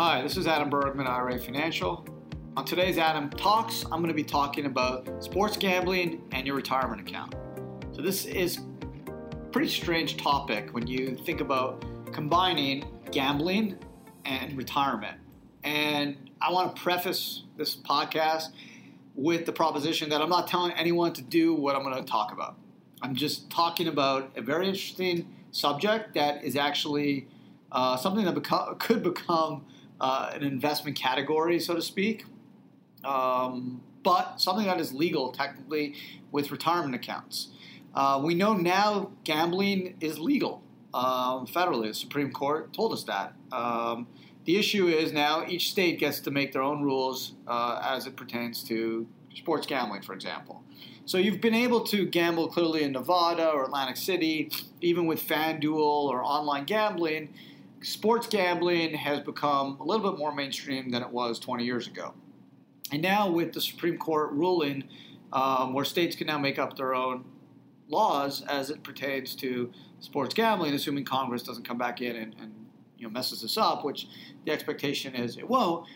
Hi, this is Adam Bergman, IRA Financial. On today's Adam Talks, I'm going to be talking about sports gambling and your retirement account. So, this is a pretty strange topic when you think about combining gambling and retirement. And I want to preface this podcast with the proposition that I'm not telling anyone to do what I'm going to talk about. I'm just talking about a very interesting subject that is actually uh, something that beco- could become uh, an investment category, so to speak, um, but something that is legal technically with retirement accounts. Uh, we know now gambling is legal um, federally. The Supreme Court told us that. Um, the issue is now each state gets to make their own rules uh, as it pertains to sports gambling, for example. So you've been able to gamble clearly in Nevada or Atlantic City, even with FanDuel or online gambling. Sports gambling has become a little bit more mainstream than it was 20 years ago. And now, with the Supreme Court ruling, um, where states can now make up their own laws as it pertains to sports gambling, assuming Congress doesn't come back in and, and you know messes this up, which the expectation is it won't.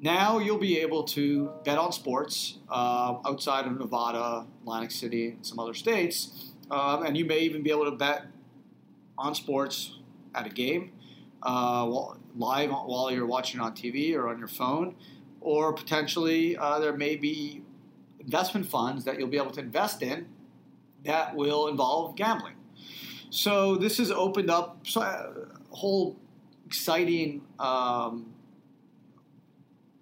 Now you'll be able to bet on sports uh, outside of Nevada, Atlantic City, and some other states, um, and you may even be able to bet on sports at a game uh, live while you're watching on TV or on your phone, or potentially uh, there may be investment funds that you'll be able to invest in that will involve gambling. So this has opened up a whole exciting um,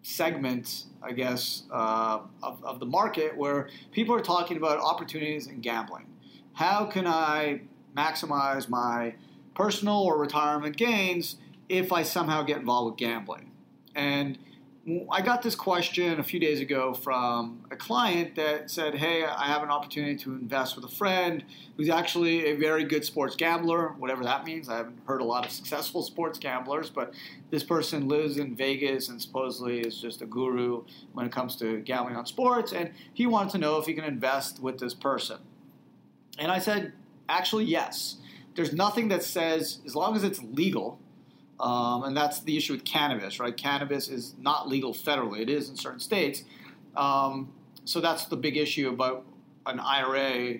segment, I guess, uh, of, of the market where people are talking about opportunities in gambling. How can I maximize my personal or retirement gains if I somehow get involved with gambling? And I got this question a few days ago from a client that said, Hey, I have an opportunity to invest with a friend who's actually a very good sports gambler, whatever that means. I haven't heard a lot of successful sports gamblers, but this person lives in Vegas and supposedly is just a guru when it comes to gambling on sports. And he wanted to know if he can invest with this person. And I said, Actually, yes. There's nothing that says, as long as it's legal, um, and that's the issue with cannabis, right? Cannabis is not legal federally; it is in certain states. Um, so that's the big issue about an IRA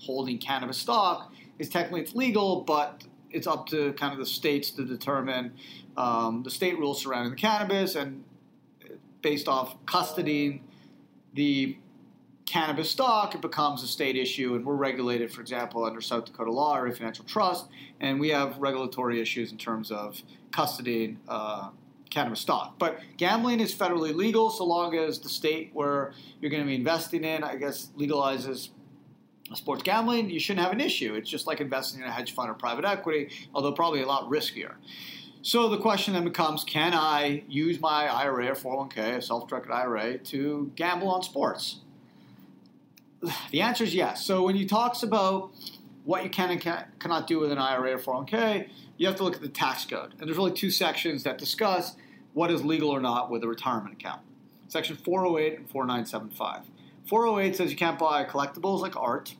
holding cannabis stock. Is technically it's legal, but it's up to kind of the states to determine um, the state rules surrounding the cannabis, and based off custodying the cannabis stock, it becomes a state issue, and we're regulated, for example, under South Dakota law or a financial trust, and we have regulatory issues in terms of custodying uh, cannabis stock. But gambling is federally legal so long as the state where you're going to be investing in, I guess, legalizes sports gambling, you shouldn't have an issue. It's just like investing in a hedge fund or private equity, although probably a lot riskier. So the question then becomes can I use my IRA or 401k, a self directed IRA, to gamble on sports? The answer is yes. So when he talks about what you can and can, cannot do with an IRA or 401k, you have to look at the tax code. And there's really two sections that discuss what is legal or not with a retirement account. Section 408 and 4975. 408 says you can't buy collectibles like art,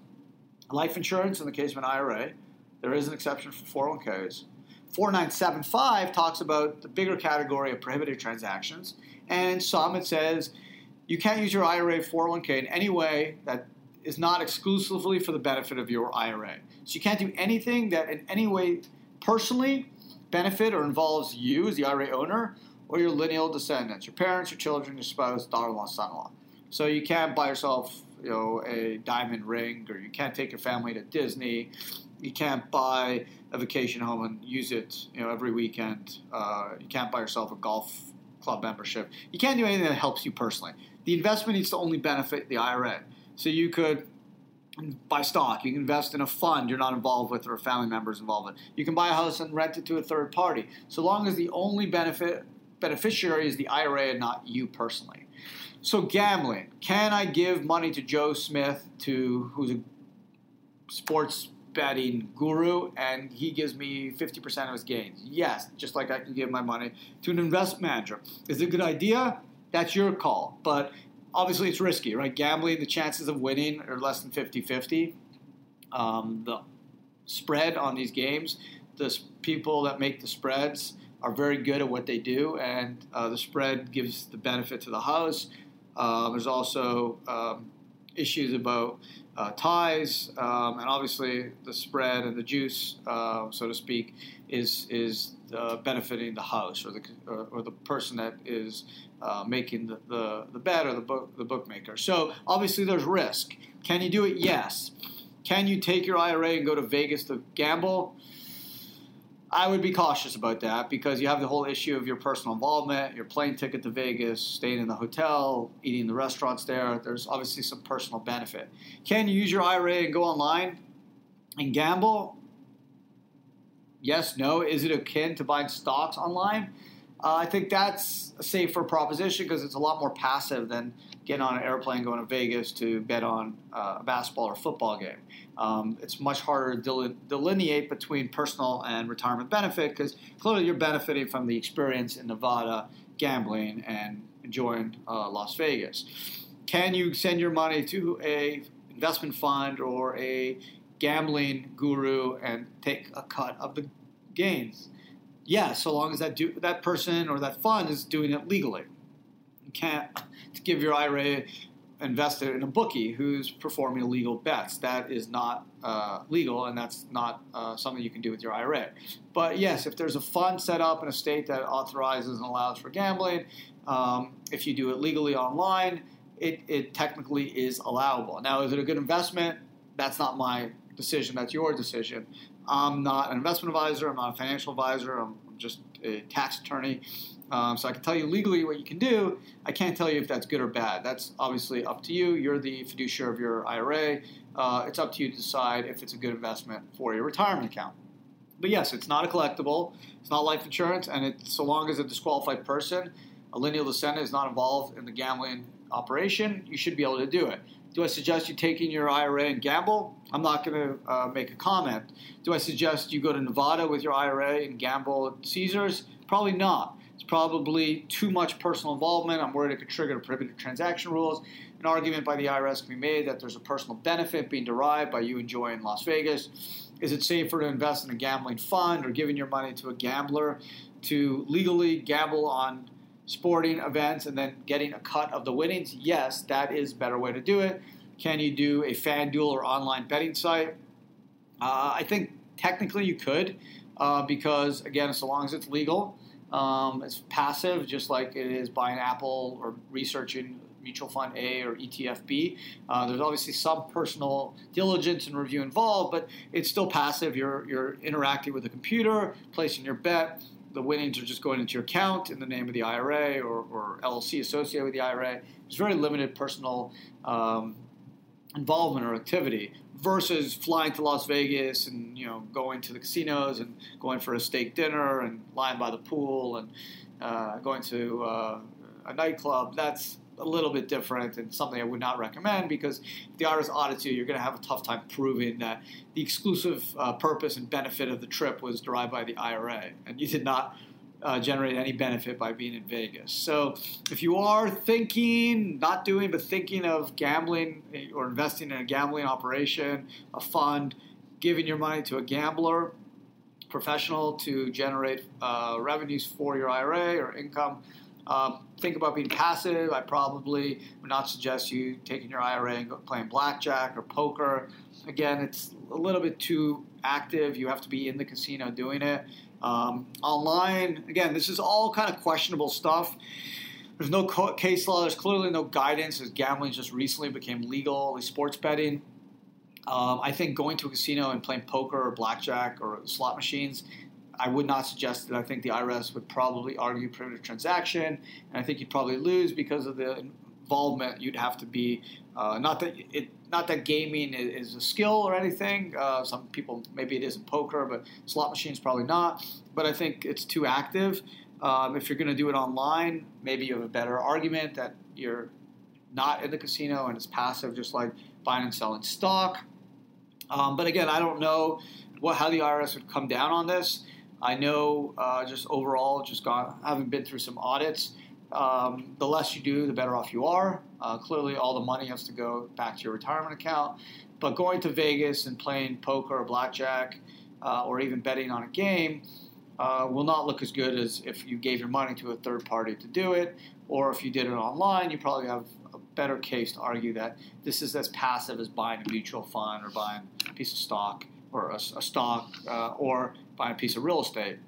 life insurance in the case of an IRA. There is an exception for 401ks. 4975 talks about the bigger category of prohibited transactions. And some, it says you can't use your IRA 401k in any way that is not exclusively for the benefit of your IRA. So you can't do anything that in any way personally benefit or involves you as the IRA owner or your lineal descendants, your parents, your children, your spouse, daughter-in-law, son-in-law. So you can't buy yourself, you know, a diamond ring, or you can't take your family to Disney. You can't buy a vacation home and use it, you know, every weekend. Uh, you can't buy yourself a golf club membership. You can't do anything that helps you personally. The investment needs to only benefit the IRA. So you could buy stock. You can invest in a fund you're not involved with or family members involved with. You can buy a house and rent it to a third party. So long as the only benefit beneficiary is the IRA and not you personally. So gambling. Can I give money to Joe Smith to who's a sports betting guru and he gives me 50% of his gains? Yes, just like I can give my money to an investment manager. Is it a good idea? That's your call. But obviously it's risky, right? Gambling, the chances of winning are less than 50 50. Um, the spread on these games, the people that make the spreads are very good at what they do, and uh, the spread gives the benefit to the house. Uh, there's also um, issues about uh, ties, um, and obviously the spread and the juice, uh, so to speak, is is uh, benefiting the house or the or, or the person that is uh, making the, the, the bet or the book the bookmaker. So obviously there's risk. Can you do it? Yes. Can you take your IRA and go to Vegas to gamble? I would be cautious about that because you have the whole issue of your personal involvement, your plane ticket to Vegas, staying in the hotel, eating in the restaurants there. There's obviously some personal benefit. Can you use your IRA and go online and gamble? Yes, no. Is it akin to buying stocks online? Uh, I think that's a safer proposition because it's a lot more passive than getting on an airplane going to Vegas to bet on uh, a basketball or football game. Um, it's much harder to delineate between personal and retirement benefit because clearly you're benefiting from the experience in Nevada gambling and enjoying uh, Las Vegas. Can you send your money to a investment fund or a gambling guru and take a cut of the gains? Yeah, so long as that do, that person or that fund is doing it legally. You can't give your IRA invested in a bookie who's performing illegal bets. That is not uh, legal, and that's not uh, something you can do with your IRA. But yes, if there's a fund set up in a state that authorizes and allows for gambling, um, if you do it legally online, it, it technically is allowable. Now, is it a good investment? That's not my decision. That's your decision. I'm not an investment advisor. I'm not a financial advisor. I'm just a tax attorney. Um, so I can tell you legally what you can do. I can't tell you if that's good or bad. That's obviously up to you. You're the fiduciary of your IRA. Uh, it's up to you to decide if it's a good investment for your retirement account. But yes, it's not a collectible. It's not life insurance, and it's so long as a disqualified person, a lineal descendant, is not involved in the gambling operation, you should be able to do it. Do I suggest you taking your IRA and gamble? I'm not going to uh, make a comment. Do I suggest you go to Nevada with your IRA and gamble at Caesars? Probably not. It's probably too much personal involvement. I'm worried it could trigger prohibited transaction rules. An argument by the IRS can be made that there's a personal benefit being derived by you enjoying Las Vegas. Is it safer to invest in a gambling fund or giving your money to a gambler to legally gamble on sporting events and then getting a cut of the winnings, yes, that is a better way to do it. Can you do a FanDuel or online betting site? Uh, I think technically you could, uh, because again, so long as it's legal, um, it's passive, just like it is buying Apple or researching mutual fund A or ETF B. Uh, there's obviously some personal diligence and review involved, but it's still passive. You're you're interacting with a computer, placing your bet the winnings are just going into your account in the name of the IRA or, or LLC associated with the IRA. There's very limited personal um, involvement or activity versus flying to Las Vegas and you know going to the casinos and going for a steak dinner and lying by the pool and uh, going to uh, a nightclub. That's a little bit different and something I would not recommend because if the IRS audits you, you're going to have a tough time proving that the exclusive uh, purpose and benefit of the trip was derived by the IRA and you did not uh, generate any benefit by being in Vegas. So if you are thinking, not doing, but thinking of gambling eh, or investing in a gambling operation, a fund, giving your money to a gambler, professional to generate uh, revenues for your IRA or income, um, think about being passive. I probably would not suggest you taking your IRA and playing blackjack or poker. Again, it's a little bit too active. You have to be in the casino doing it. Um, online, again, this is all kind of questionable stuff. There's no case law. There's clearly no guidance as gambling just recently became legal, sports betting. Um, I think going to a casino and playing poker or blackjack or slot machines I would not suggest that. I think the IRS would probably argue prohibited transaction, and I think you'd probably lose because of the involvement. You'd have to be uh, not that it not that gaming is, a skill or anything. Uh, some people maybe it is in poker, but slot machines probably not. But I think it's too active. Um, if you're going to do it online, maybe you have a better argument that you're not in the casino and it's passive, just like buying and selling stock. Um, but again, I don't know what how the IRS would come down on this. I know uh, just overall, just gone, having been through some audits, um, the less you do, the better off you are. Uh, clearly, all the money has to go back to your retirement account. But going to Vegas and playing poker or blackjack, uh, or even betting on a game, uh, will not look as good as if you gave your money to a third party to do it, or if you did it online, you probably have a better case to argue that this is as passive as buying a mutual fund or buying a piece of stock or a, a stock uh, or buying a piece of real estate.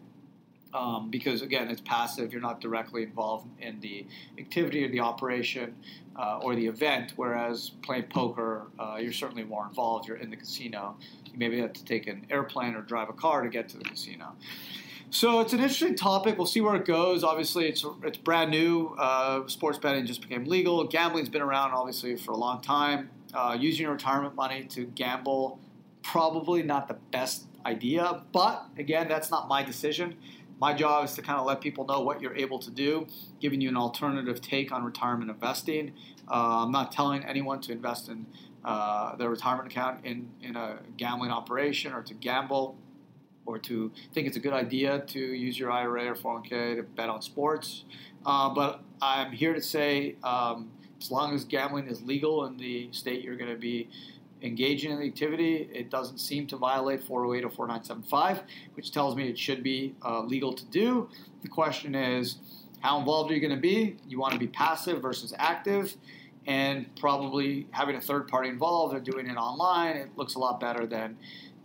Um, because again, it's passive. You're not directly involved in the activity or the operation uh, or the event. Whereas playing poker, uh, you're certainly more involved. You're in the casino. You maybe have to take an airplane or drive a car to get to the casino. So it's an interesting topic. We'll see where it goes. Obviously, it's it's brand new. Uh, sports betting just became legal. Gambling's been around obviously for a long time. Uh, using your retirement money to gamble, probably not the best idea. But again, that's not my decision. My job is to kind of let people know what you're able to do, giving you an alternative take on retirement investing. Uh, I'm not telling anyone to invest in uh, their retirement account in, in a gambling operation or to gamble or to think it's a good idea to use your IRA or 401k to bet on sports. Uh, but I'm here to say, um, as long as gambling is legal in the state you're going to be engaging in the activity, it doesn't seem to violate 408 or 4975, which tells me it should be uh, legal to do. The question is, how involved are you going to be? You want to be passive versus active, and probably having a third party involved or doing it online, it looks a lot better than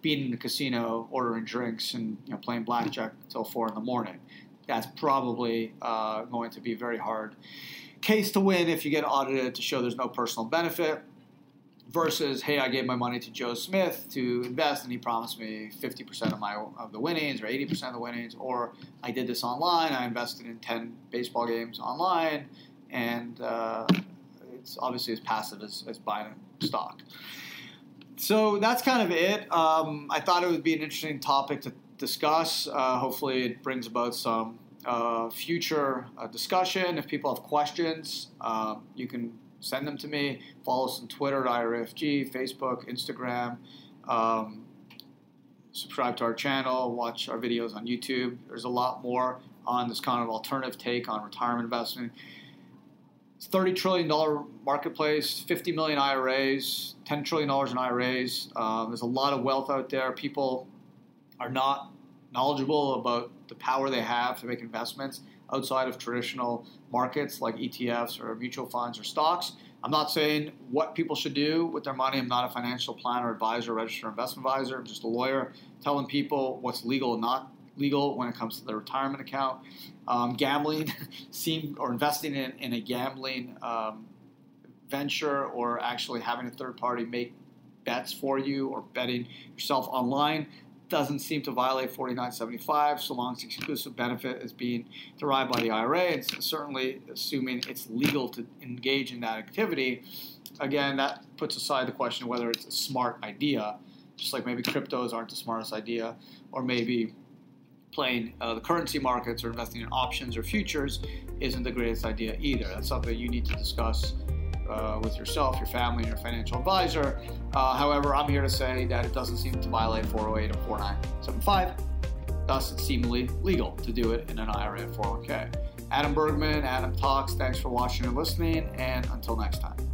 being in the casino, ordering drinks, and you know, playing blackjack until four in the morning. That's probably uh, going to be very hard case to win if you get audited to show there's no personal benefit versus hey i gave my money to joe smith to invest and he promised me 50% of my of the winnings or 80% of the winnings or i did this online i invested in 10 baseball games online and uh, it's obviously as passive as, as buying stock so that's kind of it. Um, I thought it would be an interesting topic to discuss. Uh, hopefully, it brings about some uh, future uh, discussion. If people have questions, um, you can send them to me. Follow us on Twitter at IRFG, Facebook, Instagram. Um, subscribe to our channel, watch our videos on YouTube. There's a lot more on this kind of alternative take on retirement investment. $30 trillion marketplace, 50 million IRAs, $10 trillion in IRAs. Um, there's a lot of wealth out there. People are not knowledgeable about the power they have to make investments outside of traditional markets like ETFs or mutual funds or stocks. I'm not saying what people should do with their money. I'm not a financial planner, advisor, registered investment advisor. I'm just a lawyer telling people what's legal and not legal when it comes to the retirement account. Um, gambling, seem or investing in, in a gambling um, venture, or actually having a third party make bets for you, or betting yourself online doesn't seem to violate 4975 so long as the exclusive benefit is being derived by the IRA and certainly assuming it's legal to engage in that activity. Again, that puts aside the question of whether it's a smart idea, just like maybe cryptos aren't the smartest idea, or maybe playing uh, the currency markets or investing in options or futures isn't the greatest idea either. That's something you need to discuss uh, with yourself, your family, your financial advisor. Uh, however, I'm here to say that it doesn't seem to violate 408 and 4975. Thus, it's seemingly legal to do it in an IRA and 401k. Adam Bergman, Adam Talks, thanks for watching and listening, and until next time.